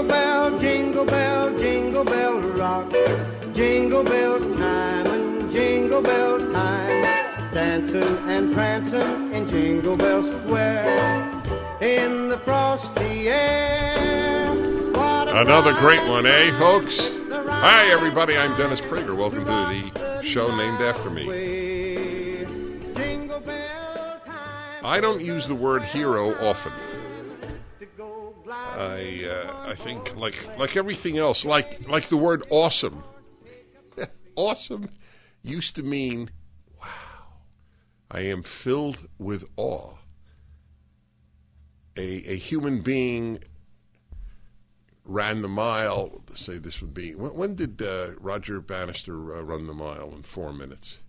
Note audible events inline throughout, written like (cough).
Jingle bell, jingle bell, jingle bell rock. Jingle bell time and jingle bell time. Dancing and prancing in Jingle Bell Square. In the frosty air. Another great one, eh, folks? Hi, everybody. I'm Dennis Prager. Welcome to the show named after me. Jingle bell time. I don't use the word hero often. I uh, I think like like everything else, like like the word awesome. (laughs) awesome used to mean wow. I am filled with awe. A a human being ran the mile. Say this would be when, when did uh, Roger Bannister uh, run the mile in four minutes?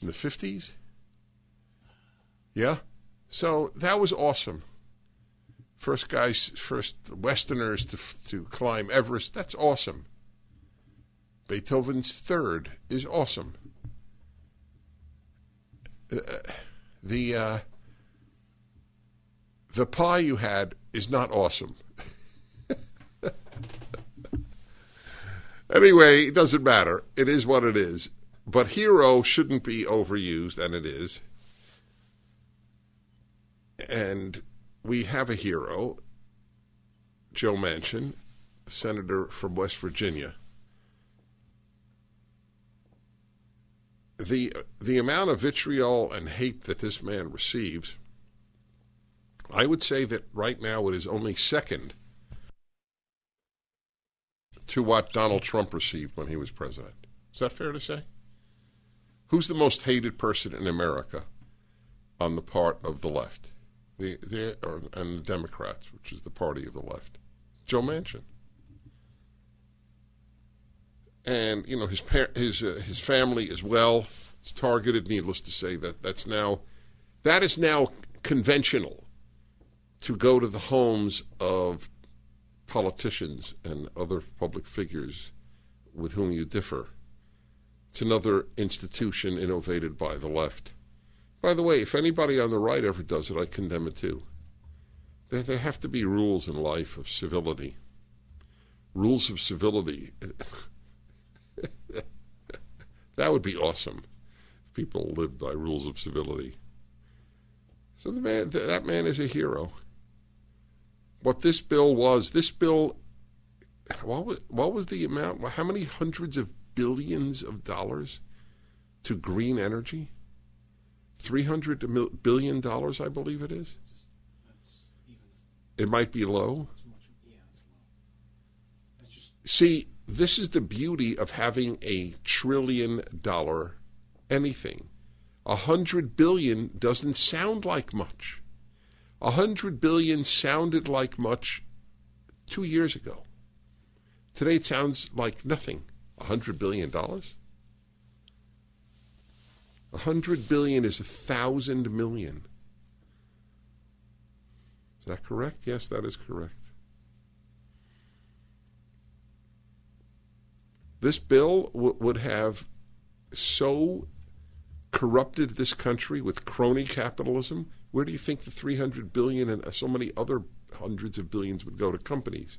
In the fifties. Yeah, so that was awesome first guys, first Westerners to to climb Everest. That's awesome. Beethoven's third is awesome. Uh, the uh, the pie you had is not awesome. (laughs) anyway, it doesn't matter. It is what it is. But hero shouldn't be overused, and it is. And we have a hero, Joe Manchin, senator from West Virginia. The the amount of vitriol and hate that this man receives, I would say that right now it is only second to what Donald Trump received when he was president. Is that fair to say? Who's the most hated person in America on the part of the left? The, the or, and the Democrats, which is the party of the left, Joe Manchin. And you know his par- his uh, his family as well is targeted. Needless to say, that that's now that is now conventional to go to the homes of politicians and other public figures with whom you differ. It's another institution innovated by the left. By the way, if anybody on the right ever does it, I condemn it too. There, there have to be rules in life of civility. Rules of civility. (laughs) that would be awesome if people lived by rules of civility. So the man, that man is a hero. What this bill was, this bill, what was, what was the amount? How many hundreds of billions of dollars to green energy? Three hundred billion dollars, I believe it is. It might be low. See, this is the beauty of having a trillion dollar anything. A hundred billion doesn't sound like much. A hundred billion sounded like much two years ago. Today it sounds like nothing. A hundred billion dollars? A hundred billion is a thousand million. Is that correct? Yes, that is correct. This bill w- would have so corrupted this country with crony capitalism. Where do you think the 300 billion and uh, so many other hundreds of billions would go to companies?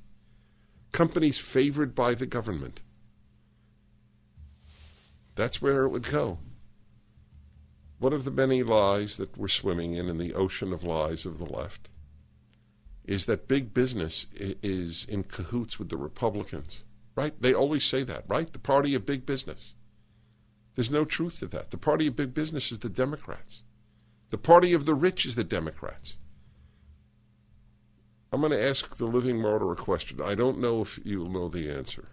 Companies favored by the government. That's where it would go. One of the many lies that we're swimming in in the ocean of lies of the left is that big business is in cahoots with the Republicans. Right? They always say that, right? The party of big business. There's no truth to that. The party of big business is the Democrats. The party of the rich is the Democrats. I'm going to ask the living martyr a question. I don't know if you'll know the answer.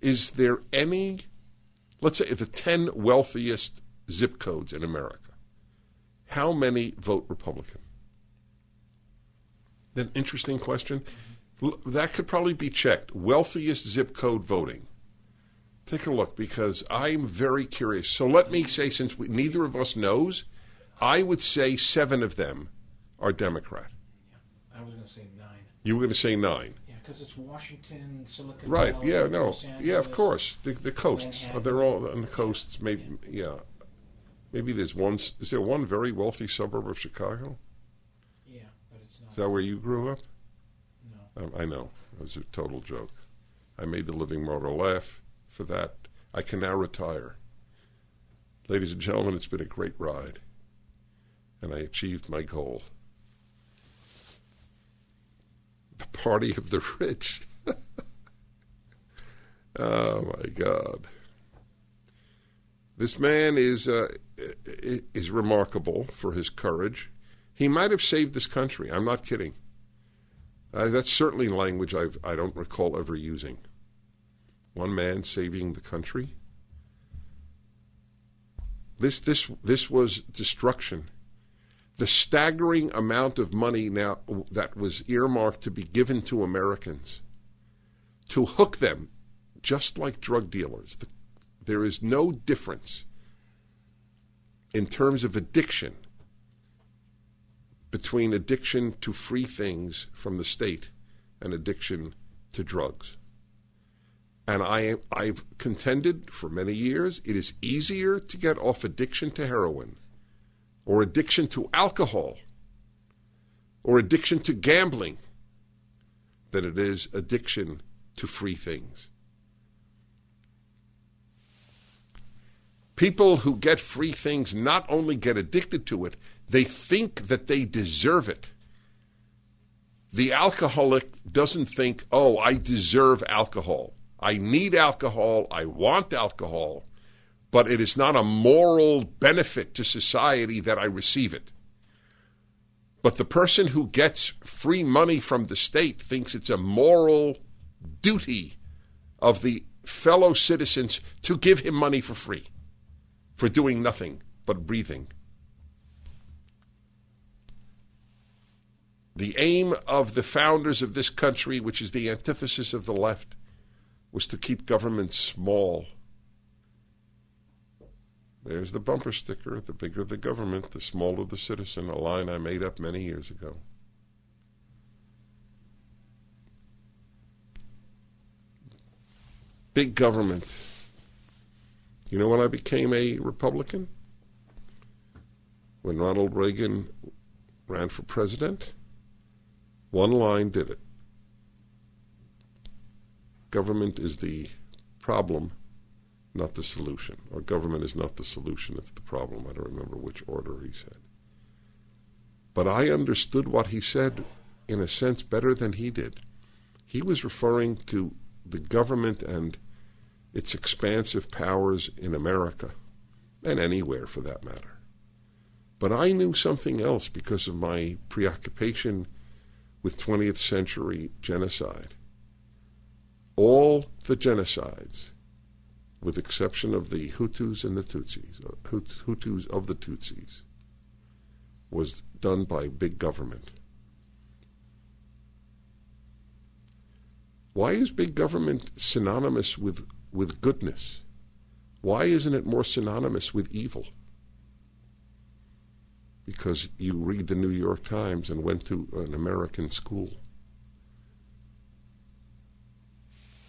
Is there any, let's say, the 10 wealthiest zip codes in America, how many vote Republican? An interesting question. Mm-hmm. That could probably be checked. Wealthiest zip code voting. Take a look because I'm very curious. So let me say, since we, neither of us knows, I would say seven of them are Democrat. I was going to say nine. You were going to say nine. Yeah, because it's Washington, Silicon Right. Valley, Yeah. No. Yeah. Of course. The, the coasts. Manhattan. They're all on the coasts. Maybe. Yeah. Maybe there's one. Is there one very wealthy suburb of Chicago? Yeah, but it's not. Is that where you grew up? no. Um, I know. It was a total joke. I made the living mortar laugh for that. I can now retire. Ladies and gentlemen, it's been a great ride. And I achieved my goal. The party of the rich. (laughs) oh my God. This man is uh, is remarkable for his courage. He might have saved this country. I'm not kidding. Uh, that's certainly language I've, I don't recall ever using. One man saving the country. This, this, this was destruction. The staggering amount of money now that was earmarked to be given to Americans to hook them, just like drug dealers. The, there is no difference in terms of addiction between addiction to free things from the state and addiction to drugs. And I, I've contended for many years it is easier to get off addiction to heroin or addiction to alcohol or addiction to gambling than it is addiction to free things. People who get free things not only get addicted to it, they think that they deserve it. The alcoholic doesn't think, oh, I deserve alcohol. I need alcohol. I want alcohol. But it is not a moral benefit to society that I receive it. But the person who gets free money from the state thinks it's a moral duty of the fellow citizens to give him money for free for doing nothing but breathing. The aim of the founders of this country, which is the antithesis of the left, was to keep government small. There's the bumper sticker the bigger the government, the smaller the citizen, a line I made up many years ago. Big government. You know when I became a Republican? When Ronald Reagan ran for president? One line did it. Government is the problem, not the solution. Or government is not the solution, it's the problem. I don't remember which order he said. But I understood what he said in a sense better than he did. He was referring to the government and its expansive powers in America, and anywhere for that matter. But I knew something else because of my preoccupation with 20th century genocide. All the genocides, with exception of the Hutus and the Tutsis, Hutus of the Tutsis, was done by big government. Why is big government synonymous with, with goodness? Why isn't it more synonymous with evil? Because you read the New York Times and went to an American school.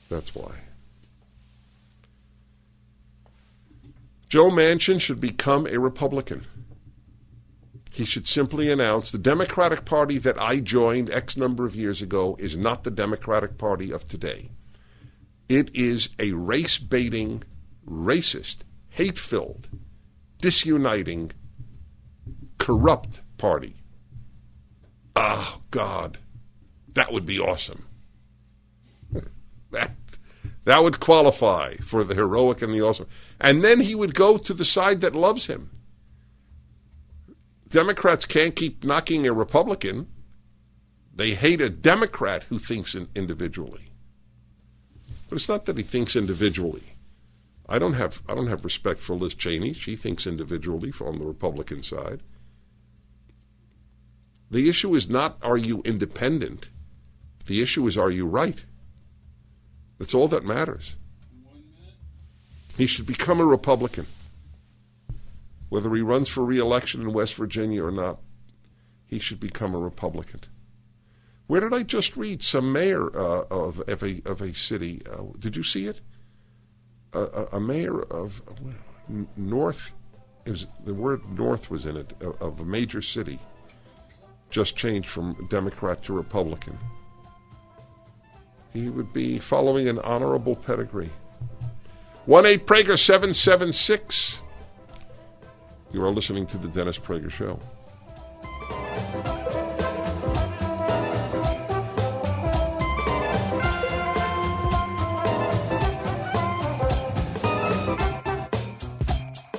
That's why. Joe Manchin should become a Republican. He should simply announce the Democratic Party that I joined X number of years ago is not the Democratic Party of today. It is a race baiting, racist, hate filled, disuniting, corrupt party. Oh, God. That would be awesome. (laughs) that, that would qualify for the heroic and the awesome. And then he would go to the side that loves him. Democrats can't keep knocking a Republican. They hate a Democrat who thinks in individually. But it's not that he thinks individually. I don't have I don't have respect for Liz Cheney. She thinks individually on the Republican side. The issue is not are you independent? The issue is, are you right? That's all that matters. He should become a Republican. Whether he runs for reelection in West Virginia or not, he should become a Republican. Where did I just read? Some mayor uh, of, of, a, of a city. Uh, did you see it? A, a, a mayor of uh, North, was, the word North was in it, of, of a major city, just changed from Democrat to Republican. He would be following an honorable pedigree. 1 8 Prager 776. You are listening to the Dennis Prager Show.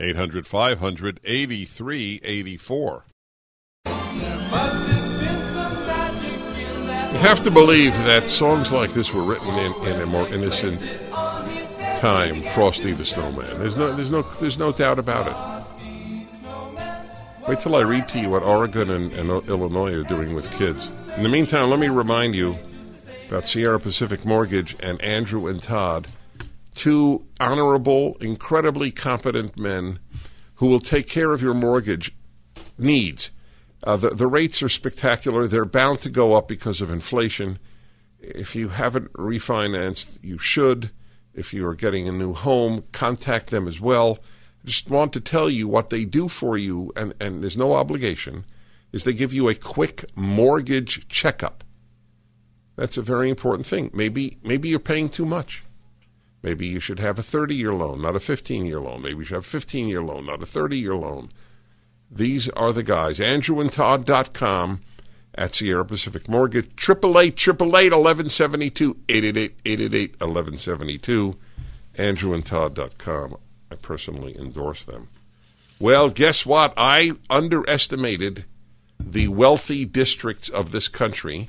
800 500 8384. You have to believe that songs like this were written in, in a more innocent time, Frosty the Snowman. There's no, there's no, there's no doubt about it. Wait till I read to you what Oregon and, and Illinois are doing with kids. In the meantime, let me remind you about Sierra Pacific Mortgage and Andrew and Todd, two honorable, incredibly competent men who will take care of your mortgage needs. Uh, the, the rates are spectacular. They're bound to go up because of inflation. If you haven't refinanced, you should. If you are getting a new home, contact them as well. Just want to tell you what they do for you, and, and there's no obligation, is they give you a quick mortgage checkup. That's a very important thing. Maybe maybe you're paying too much. Maybe you should have a 30 year loan, not a 15 year loan. Maybe you should have a 15 year loan, not a 30 year loan. These are the guys. AndrewandTodd.com at Sierra Pacific Mortgage. 888 888 1172 888 888 1172. AndrewandTodd.com. I personally endorse them. Well, guess what? I underestimated the wealthy districts of this country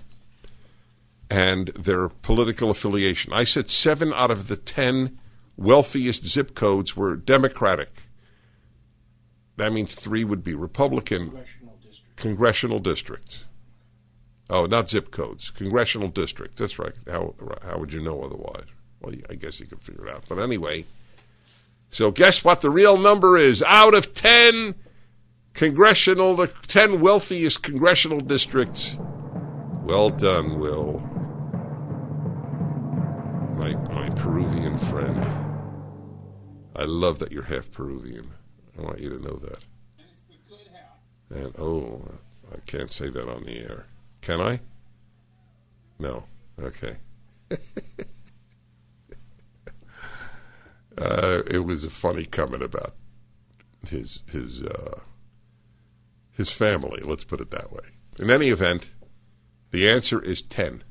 and their political affiliation. I said seven out of the ten wealthiest zip codes were Democratic. That means three would be Republican. Congressional district. Congressional districts. Oh, not zip codes. Congressional districts. That's right. How how would you know otherwise? Well, I guess you could figure it out. But anyway, so guess what the real number is? Out of ten congressional, the ten wealthiest congressional districts. Well done, Will my, my Peruvian friend. I love that you're half Peruvian. I want you to know that. And oh, I can't say that on the air. Can I? No. Okay. (laughs) uh, it was a funny comment about his his uh, his family. Let's put it that way. In any event, the answer is ten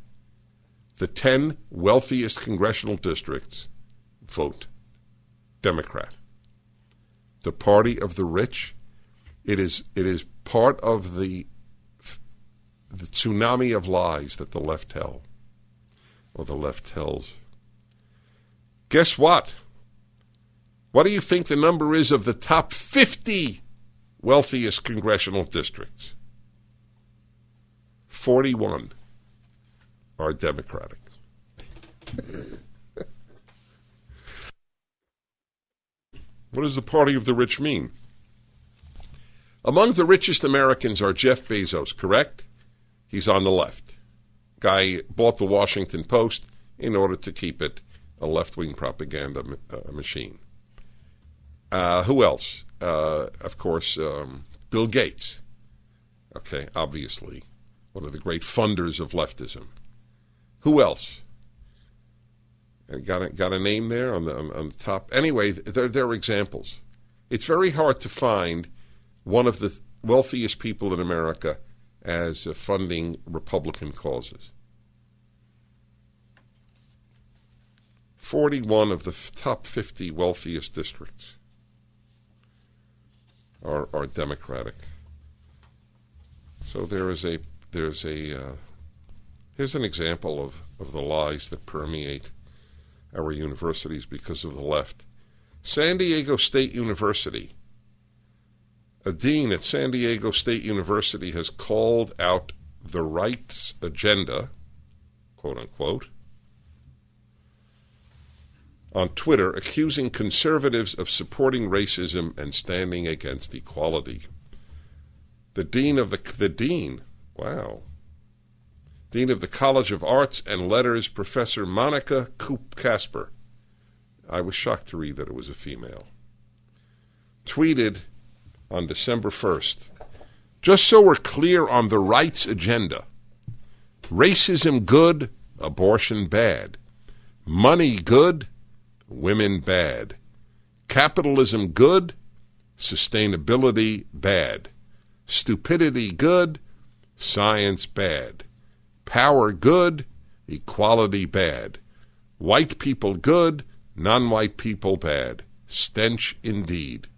the 10 wealthiest congressional districts vote Democrat. The party of the rich, it is, it is part of the, the tsunami of lies that the left tell, or the left tells. Guess what? What do you think the number is of the top 50 wealthiest congressional districts? 41 are Democratic. what does the party of the rich mean? Among the richest Americans are Jeff Bezos, correct? He's on the left. Guy bought the Washington Post in order to keep it a left wing propaganda uh, machine. Uh, who else? Uh, of course, um, Bill Gates. Okay, obviously, one of the great funders of leftism. Who else? And got a, got a name there on the on, the top. Anyway, there are examples. It's very hard to find one of the wealthiest people in America as uh, funding Republican causes. 41 of the top 50 wealthiest districts are, are Democratic. So there is a there's a uh, here's an example of, of the lies that permeate our universities because of the left. San Diego State University, a dean at San Diego State University has called out the right's agenda, quote unquote, on Twitter, accusing conservatives of supporting racism and standing against equality. The dean of the the dean, wow, dean of the College of Arts and Letters, Professor Monica Coop Casper. I was shocked to read that it was a female. Tweeted on December 1st, just so we're clear on the rights agenda. Racism good, abortion bad. Money good, women bad. Capitalism good, sustainability bad. Stupidity good, science bad. Power good, equality bad. White people good, non white people bad. Stench indeed.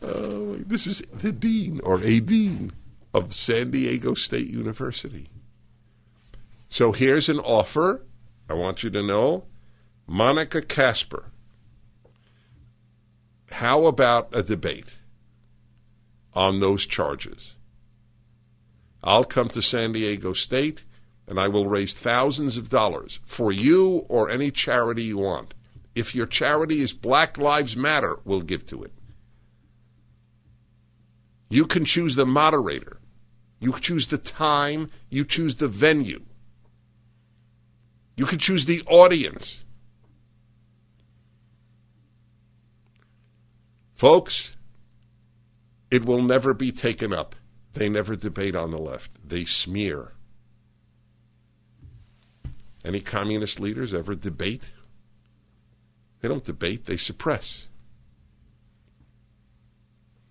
Oh, (sighs) this is the dean or a dean of San Diego State University. So here's an offer. I want you to know Monica Casper. How about a debate on those charges? I'll come to San Diego State and I will raise thousands of dollars for you or any charity you want. If your charity is Black Lives Matter, we'll give to it. You can choose the moderator. You choose the time. You choose the venue. You can choose the audience. Folks, it will never be taken up. They never debate on the left, they smear. Any communist leaders ever debate? They don't debate, they suppress.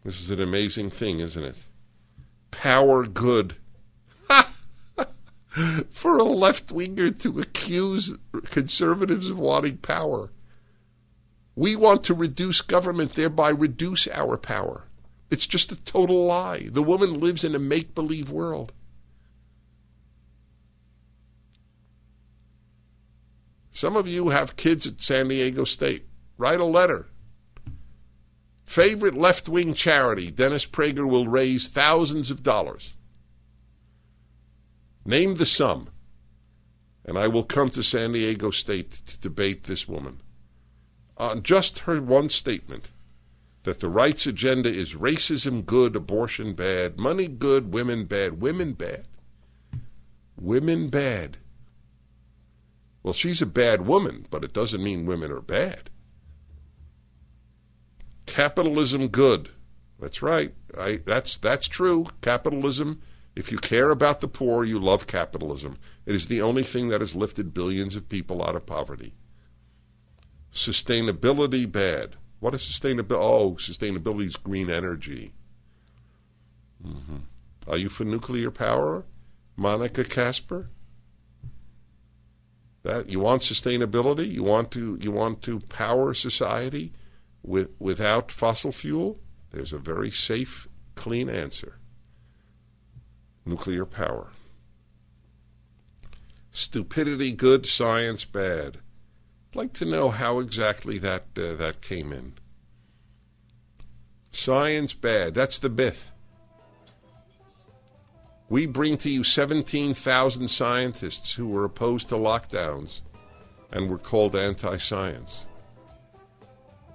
This is an amazing thing, isn't it? Power good. (laughs) For a left winger to accuse conservatives of wanting power. We want to reduce government, thereby reduce our power. It's just a total lie. The woman lives in a make believe world. Some of you have kids at San Diego State. Write a letter. Favorite left wing charity, Dennis Prager will raise thousands of dollars. Name the sum, and I will come to San Diego State to debate this woman on just her one statement that the rights agenda is racism good, abortion bad, money good, women bad, women bad. Women bad. Well, she's a bad woman, but it doesn't mean women are bad. Capitalism good. That's right. I, that's that's true. Capitalism. If you care about the poor, you love capitalism. It is the only thing that has lifted billions of people out of poverty. Sustainability bad. What is sustainability? Oh, sustainability is green energy. Mm-hmm. Are you for nuclear power, Monica Casper? That you want sustainability? You want to you want to power society with without fossil fuel? There's a very safe, clean answer. Nuclear power. Stupidity good, science bad. I'd like to know how exactly that uh, that came in. Science bad. That's the myth. We bring to you 17,000 scientists who were opposed to lockdowns and were called anti science.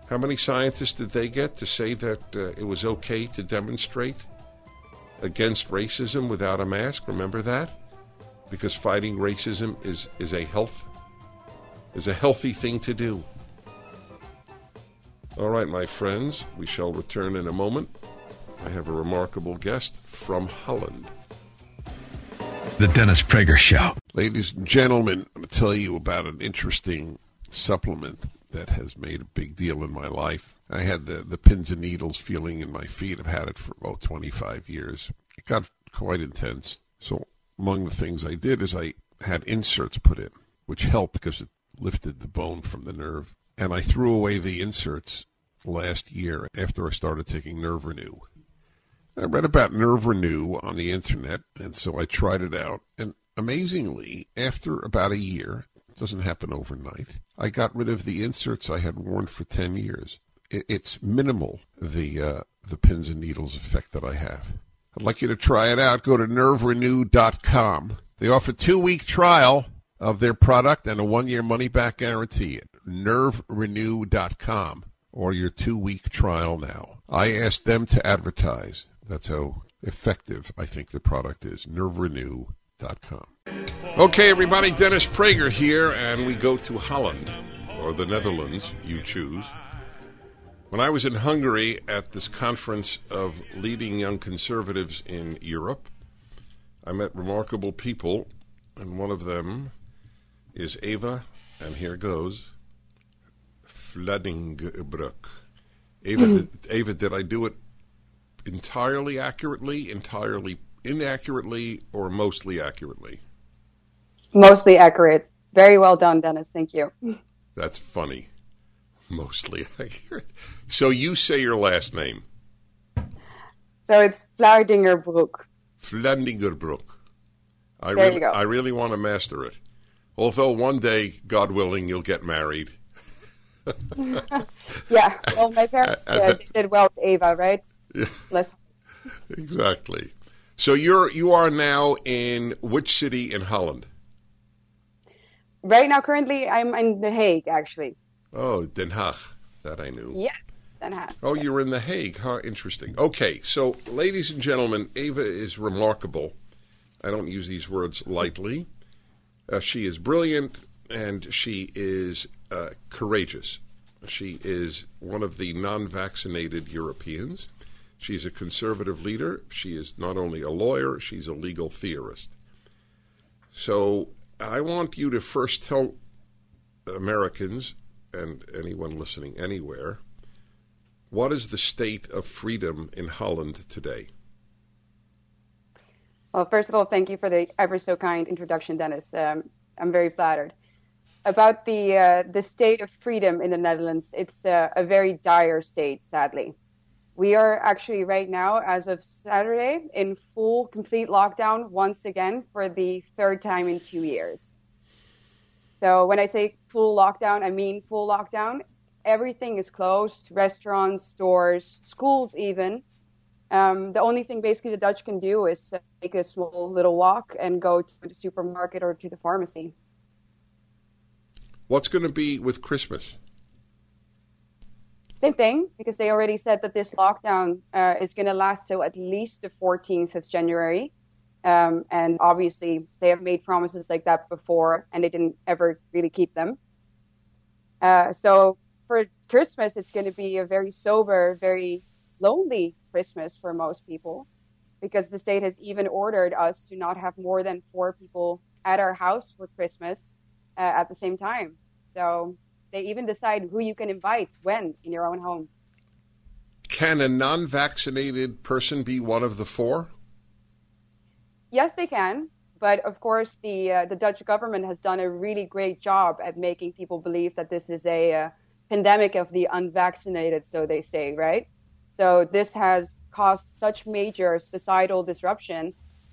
How many scientists did they get to say that uh, it was okay to demonstrate against racism without a mask? Remember that? because fighting racism is, is a health is a healthy thing to do. All right, my friends, we shall return in a moment. I have a remarkable guest from Holland. The Dennis Prager Show. Ladies and gentlemen, I'm going to tell you about an interesting supplement that has made a big deal in my life. I had the, the pins and needles feeling in my feet. I've had it for about 25 years. It got quite intense. So, among the things I did is I had inserts put in, which helped because it lifted the bone from the nerve. And I threw away the inserts last year after I started taking Nerve Renew. I read about Nerve Renew on the internet, and so I tried it out. And amazingly, after about a year, it doesn't happen overnight, I got rid of the inserts I had worn for 10 years. It, it's minimal, the, uh, the pins and needles effect that I have. I'd like you to try it out. Go to nerverenew.com. They offer two week trial of their product and a one year money back guarantee at nerverenew.com or your two week trial now. I asked them to advertise. That's how effective I think the product is. nerverenew.com. Okay, everybody, Dennis Prager here, and we go to Holland or the Netherlands, you choose. When I was in Hungary at this conference of leading young conservatives in Europe, I met remarkable people, and one of them is Eva, and here goes, Floodingbrook. Eva, did, (clears throat) Eva, did I do it entirely accurately, entirely inaccurately, or mostly accurately? Mostly accurate. Very well done, Dennis. Thank you. That's funny. Mostly accurate. So you say your last name. So it's Vlaardingerbroek. Vlandingerbroek. I There really, you go. I really want to master it. Although one day, God willing, you'll get married. (laughs) Yeah. Well, my parents (laughs) uh, they did well with Ava, right? Let's (laughs) Exactly. So you're you are now in which city in Holland? Right now, currently, I'm in The Hague, actually. Oh, Den Haag. That I knew. Haag. Oh, you're in The Hague, huh? Interesting. Okay, so ladies and gentlemen, Ava is remarkable. I don't use these words lightly. Uh, she is brilliant and she is uh, courageous. She is one of the non vaccinated Europeans. She's a conservative leader. She is not only a lawyer, she's a legal theorist. So I want you to first tell Americans and anyone listening anywhere what is the state of freedom in Holland today? Well, first of all, thank you for the ever so kind introduction, Dennis. Um, I'm very flattered. About the uh, the state of freedom in the Netherlands, it's uh, a very dire state, sadly. We are actually right now, as of Saturday, in full, complete lockdown once again for the third time in two years. So when I say full lockdown, I mean full lockdown. Everything is closed: restaurants, stores, schools, even. Um, the only thing basically the Dutch can do is take a small little walk and go to the supermarket or to the pharmacy. What's going to be with Christmas? Same thing, because they already said that this lockdown uh, is going to last till at least the 14th of January. Um, and obviously, they have made promises like that before, and they didn't ever really keep them. Uh, so for Christmas, it's going to be a very sober, very lonely Christmas for most people, because the state has even ordered us to not have more than four people at our house for Christmas uh, at the same time. So they even decide who you can invite when in your own home. Can a non vaccinated person be one of the four? Yes, they can, but of course the uh, the Dutch government has done a really great job at making people believe that this is a uh, pandemic of the unvaccinated, so they say, right? So this has caused such major societal disruption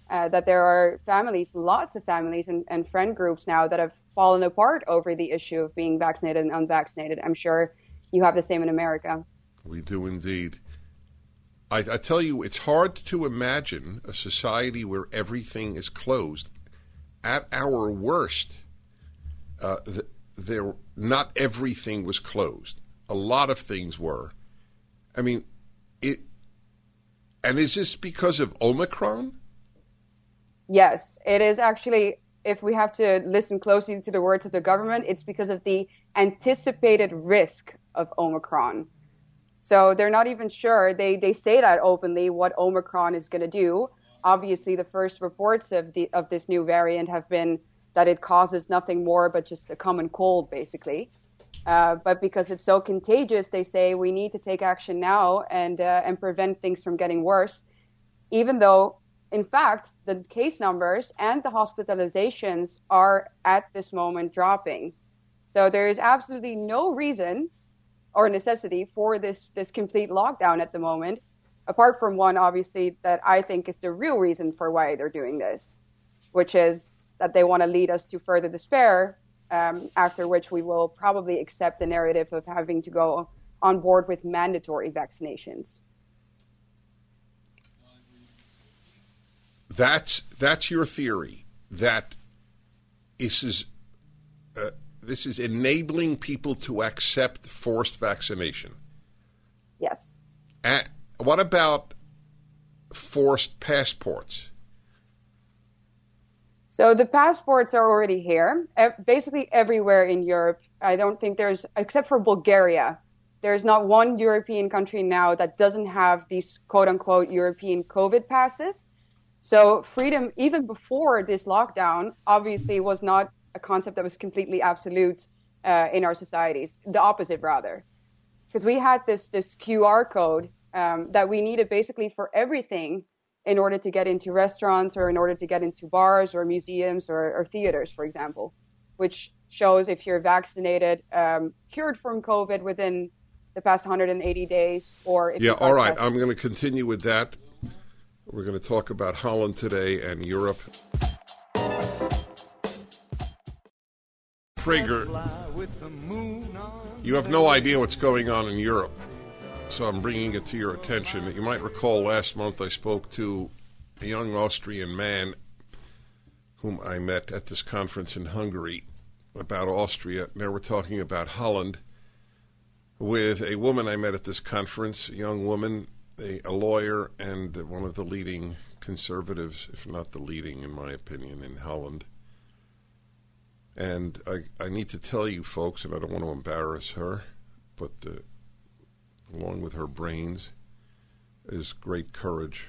uh, that there are families, lots of families and, and friend groups now that have fallen apart over the issue of being vaccinated and unvaccinated. I'm sure you have the same in America. We do indeed. I, I tell you, it's hard to imagine a society where everything is closed. At our worst, uh, th- there not everything was closed. A lot of things were. I mean, it. And is this because of Omicron? Yes, it is actually if we have to listen closely to the words of the government, it's because of the anticipated risk of Omicron. So they're not even sure. They they say that openly what Omicron is going to do. Obviously, the first reports of the of this new variant have been that it causes nothing more but just a common cold, basically. Uh, but because it's so contagious, they say we need to take action now and uh, and prevent things from getting worse. Even though, in fact, the case numbers and the hospitalizations are at this moment dropping. So there is absolutely no reason or necessity for this this complete lockdown at the moment, apart from one obviously that I think is the real reason for why they're doing this, which is that they want to lead us to further despair. Um, after which we will probably accept the narrative of having to go on board with mandatory vaccinations. That's that's your theory. That this is uh, this is enabling people to accept forced vaccination. Yes. At, what about forced passports? So the passports are already here, basically everywhere in Europe. I don't think there's, except for Bulgaria, there's not one European country now that doesn't have these quote unquote European COVID passes. So freedom, even before this lockdown, obviously was not a concept that was completely absolute uh, in our societies. The opposite, rather, because we had this this QR code um, that we needed basically for everything in order to get into restaurants or in order to get into bars or museums or, or theaters, for example, which shows if you're vaccinated, um, cured from COVID within the past 180 days, or if yeah. All right, I'm going to continue with that. We're going to talk about Holland today and Europe. Prager, you have no idea what's going on in Europe, so I'm bringing it to your attention. You might recall last month I spoke to a young Austrian man whom I met at this conference in Hungary about Austria. Now we're talking about Holland with a woman I met at this conference, a young woman, a, a lawyer, and one of the leading conservatives, if not the leading, in my opinion, in Holland. And I, I need to tell you, folks, and I don't want to embarrass her, but uh, along with her brains is great courage,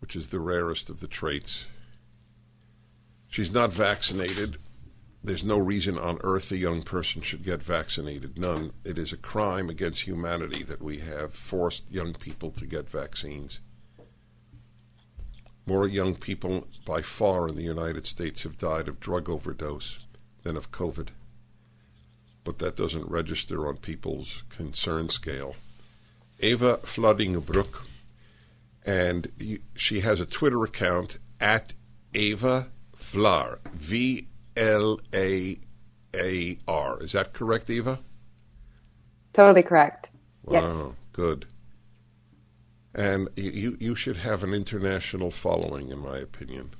which is the rarest of the traits. She's not vaccinated. There's no reason on earth a young person should get vaccinated. None. It is a crime against humanity that we have forced young people to get vaccines. More young people by far in the United States have died of drug overdose than of COVID. But that doesn't register on people's concern scale. Eva Vladingbroek, and she has a Twitter account at Eva Vlaar, V L A A R. Is that correct, Eva? Totally correct. Wow, yes. good and you you should have an international following, in my opinion.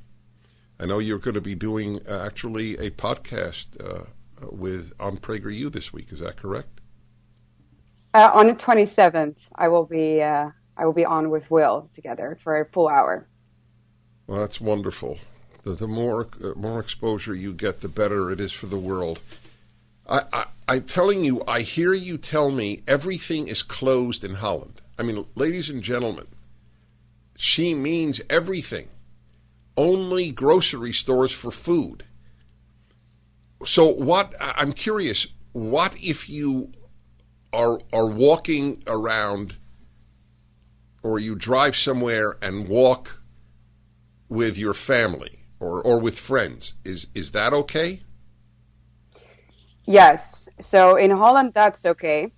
I know you're going to be doing uh, actually a podcast uh, with on PragerU this week. Is that correct? Uh, on the 27th, I will be uh, I will be on with Will together for a full hour. Well, that's wonderful. The, the more uh, more exposure you get, the better it is for the world. I, I, I'm telling you, I hear you tell me everything is closed in Holland. I mean, ladies and gentlemen, she means everything. Only grocery stores for food. So what I'm curious, what if you are are walking around or you drive somewhere and walk with your family or, or with friends? Is is that okay? Yes. So in Holland, that's okay.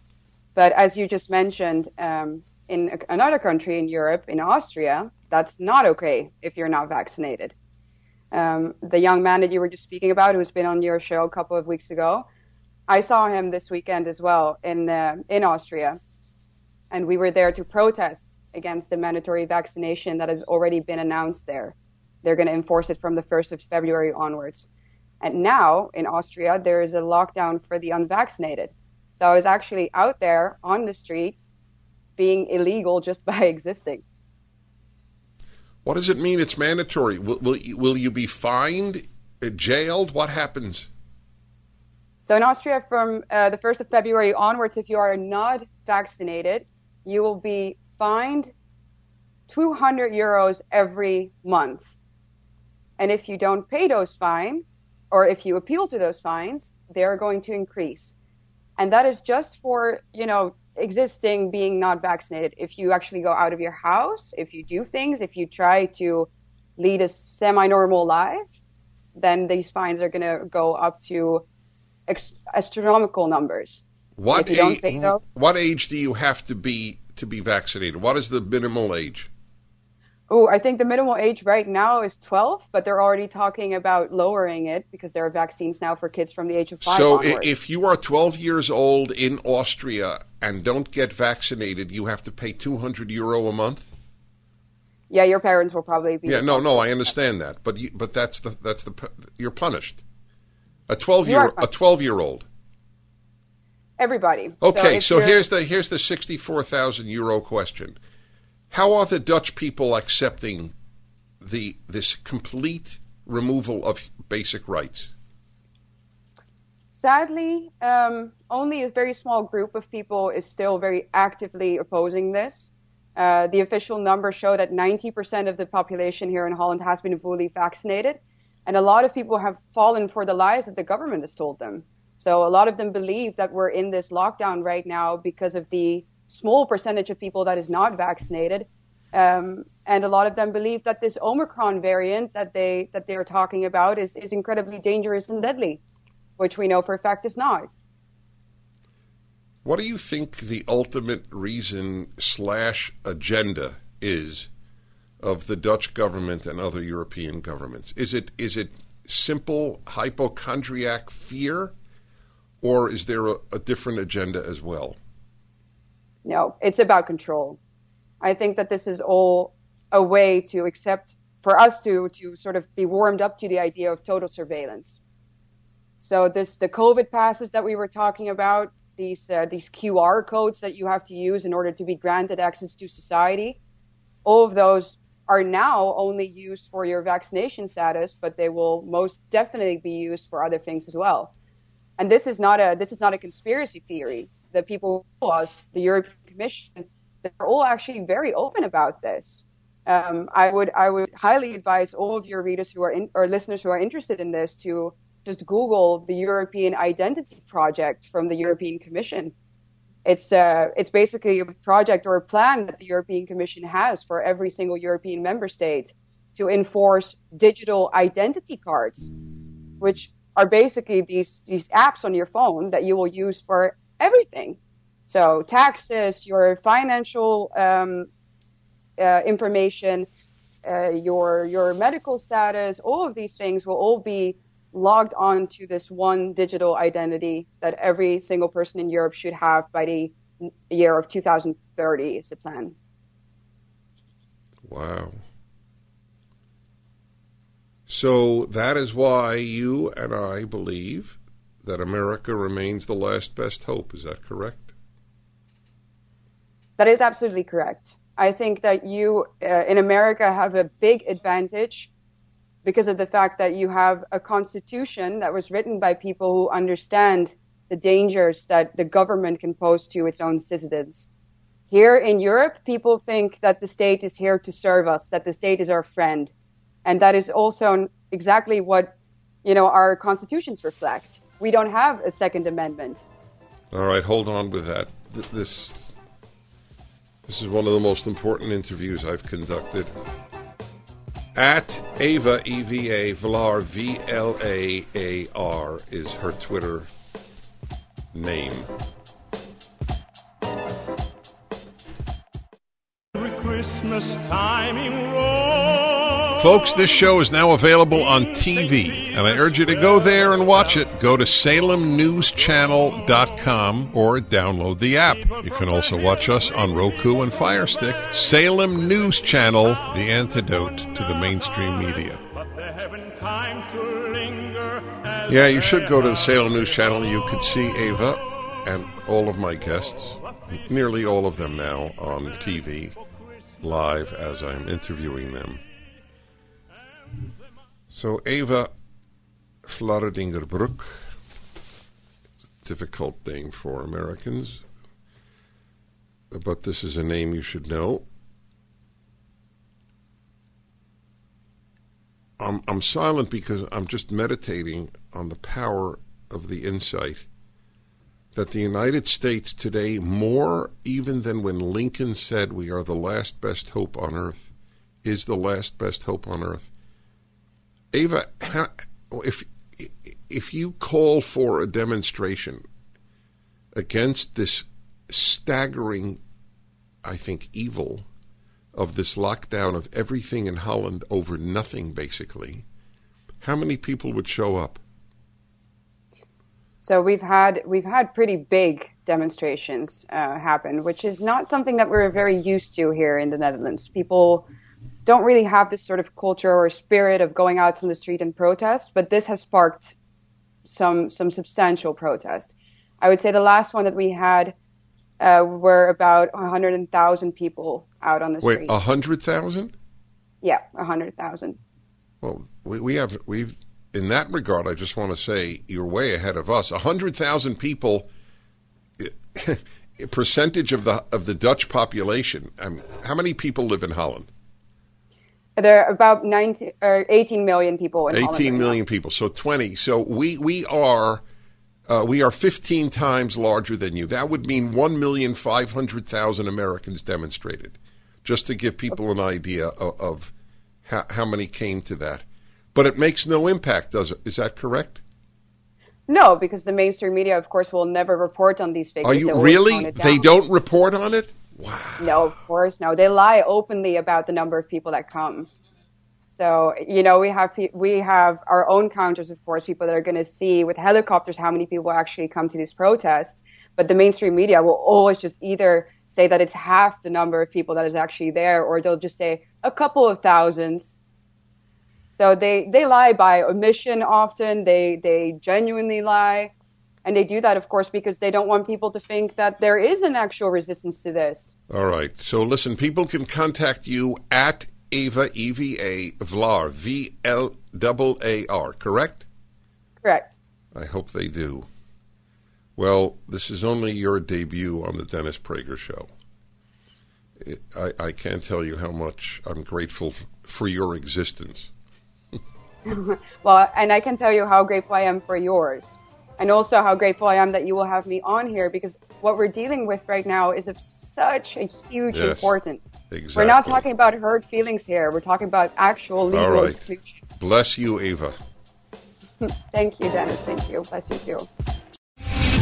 But as you just mentioned, um, in another country in Europe, in Austria, that's not okay if you're not vaccinated. Um, the young man that you were just speaking about, who's been on your show a couple of weeks ago, I saw him this weekend as well in uh, in Austria, and we were there to protest against the mandatory vaccination that has already been announced there. They're going to enforce it from the 1st of February onwards. And now in Austria, there is a lockdown for the unvaccinated. So I was actually out there on the street being illegal just (laughs) by existing. What does it mean? It's mandatory. Will will, you- will you be fined, uh, jailed? What happens? So in Austria, from uh, the 1st of February onwards, if you are not vaccinated, you will be fined 200 euros every month. And if you don't pay those fines, or if you appeal to those fines, they're going to increase. And that is just for, you know, existing being not vaccinated. If you actually go out of your house, if you do things, if you try to lead a semi-normal life, then these fines are going to go up to ex- astronomical numbers. What If you don't age? pay those- What age do you have to be to be vaccinated? What is the minimal age? Oh, I think the minimal age right now is 12, but they're already talking about lowering it because there are vaccines now for kids from the age of five So onward. if you are 12 years old in Austria and don't get vaccinated, you have to pay 200 euro a month. yeah, your parents will probably be. Yeah, no, no, I understand that, but you, but that's the that's the you're punished. A 12 you year a 12 year old. Everybody. Okay, if so, here's the here's the 64,000 euro question. How are the Dutch people accepting the this complete removal of basic rights? Sadly, um, only a very small group of people is still very actively opposing this. Uh, the official numbers show that 90% of the population here in Holland has been fully vaccinated, and a lot of people have fallen for the lies that the government has told them. So a lot of them believe that we're in this lockdown right now because of the small percentage of people that is not vaccinated, um, and a lot of them believe that this Omicron variant that they that they are talking about is is incredibly dangerous and deadly which we know for a fact is not. What do you think the ultimate reason slash agenda is of the Dutch government and other European governments? Is it is it simple hypochondriac fear, or is there a, a different agenda as well? No, it's about control. I think that this is all a way to accept for us to to sort of be warmed up to the idea of total surveillance. So this the COVID passes that we were talking about, these uh, these QR codes that you have to use in order to be granted access to society, all of those are now only used for your vaccination status, but they will most definitely be used for other things as well. And this is not a this is not a conspiracy theory. The people us, the European Commission, they're all actually very open about this. Um, I would I would highly advise all of your readers who are in, or listeners who are interested in this to just Google the European Identity Project from the European Commission. It's uh, it's basically a project or a plan that the European Commission has for every single European member state to enforce digital identity cards, which are basically these these apps on your phone that you will use for everything. So taxes, your financial um, uh, information, uh, your your medical status, all of these things will all be logged on to this one digital identity that every single person in Europe should have by the year of 2030 is the plan. Wow. So that is why you and I believe that America remains the last best hope. Is that correct? That is absolutely correct. I think that you uh, in America have a big advantage because of the fact that you have a constitution that was written by people who understand the dangers that the government can pose to its own citizens. Here in Europe, people think that the state is here to serve us, that the state is our friend. And that is also exactly what, you know, our constitutions reflect. We don't have a second amendment. All right, hold on with that. This this is one of the most important interviews I've conducted. At Ava E V A Vlaar V L A A R is her Twitter name. Christmas time in Rome. Folks, this show is now available on TV, and I urge you to go there and watch it. Go to salemnewschannel.com or download the app. You can also watch us on Roku and Fire Stick. Salem News Channel, the antidote to the mainstream media. Yeah, you should go to the Salem News Channel. You could see Ava and all of my guests, nearly all of them now, on TV, live as I'm interviewing them. So Ava Vlaardingerbroek, difficult name for Americans, but this is a name you should know. I'm, I'm silent because I'm just meditating on the power of the insight that the United States today, more even than when Lincoln said we are the last best hope on earth, is the last best hope on earth. Ava, how, if if you call for a demonstration against this staggering, I think, evil of this lockdown of everything in Holland over nothing, basically, how many people would show up? So we've had we've had pretty big demonstrations uh, happen, which is not something that we're very used to here in the Netherlands. People don't really have this sort of culture or spirit of going out on the street and protest, but this has sparked some some substantial protest. I would say the last one that we had uh, were about 100,000 people out on the Wait, street. a hundred thousand? Yeah, 100,000. Well, we, we have we've in that regard. I just want to say you're way ahead of us. A hundred thousand people, (laughs) percentage of the of the Dutch population. I mean, how many people live in Holland? There are about 19 or 18 million people in Holland. Eighteen right people. So twenty. So we we are. Uh, we are 15 times larger than you. That would mean 1,500,000 Americans demonstrated, just to give people an idea of, of how, how many came to that. But it makes no impact, does it? Is that correct? No, because the mainstream media, of course, will never report on these figures. Are you really? They don't report on it? No, of course, no. They lie openly about the number of people that come. So you know, we have we have our own counters, of course, people that are going to see with helicopters how many people actually come to these protests. But the mainstream media will always just either say that it's half the number of people that is actually there, or they'll just say a couple of thousands. So they, they lie by omission often. They they genuinely lie, and they do that, of course, because they don't want people to think that there is an actual resistance to this. All right. So listen, people can contact you at Ava E V A Vlar V L A R. Correct? Correct. I hope they do. Well, this is only your debut on the Dennis Prager Show. It, I, I can't tell you how much I'm grateful for your existence. (laughs) Well, and I can tell you how grateful I am for yours. And also how grateful I am that you will have me on here because what we're dealing with right now is of such a huge Yes, importance. exactly. We're not talking about hurt feelings here. We're talking about actual legal All right. exclusion. Bless you, Ava. (laughs) Thank you, Dennis. Thank you. Bless you too.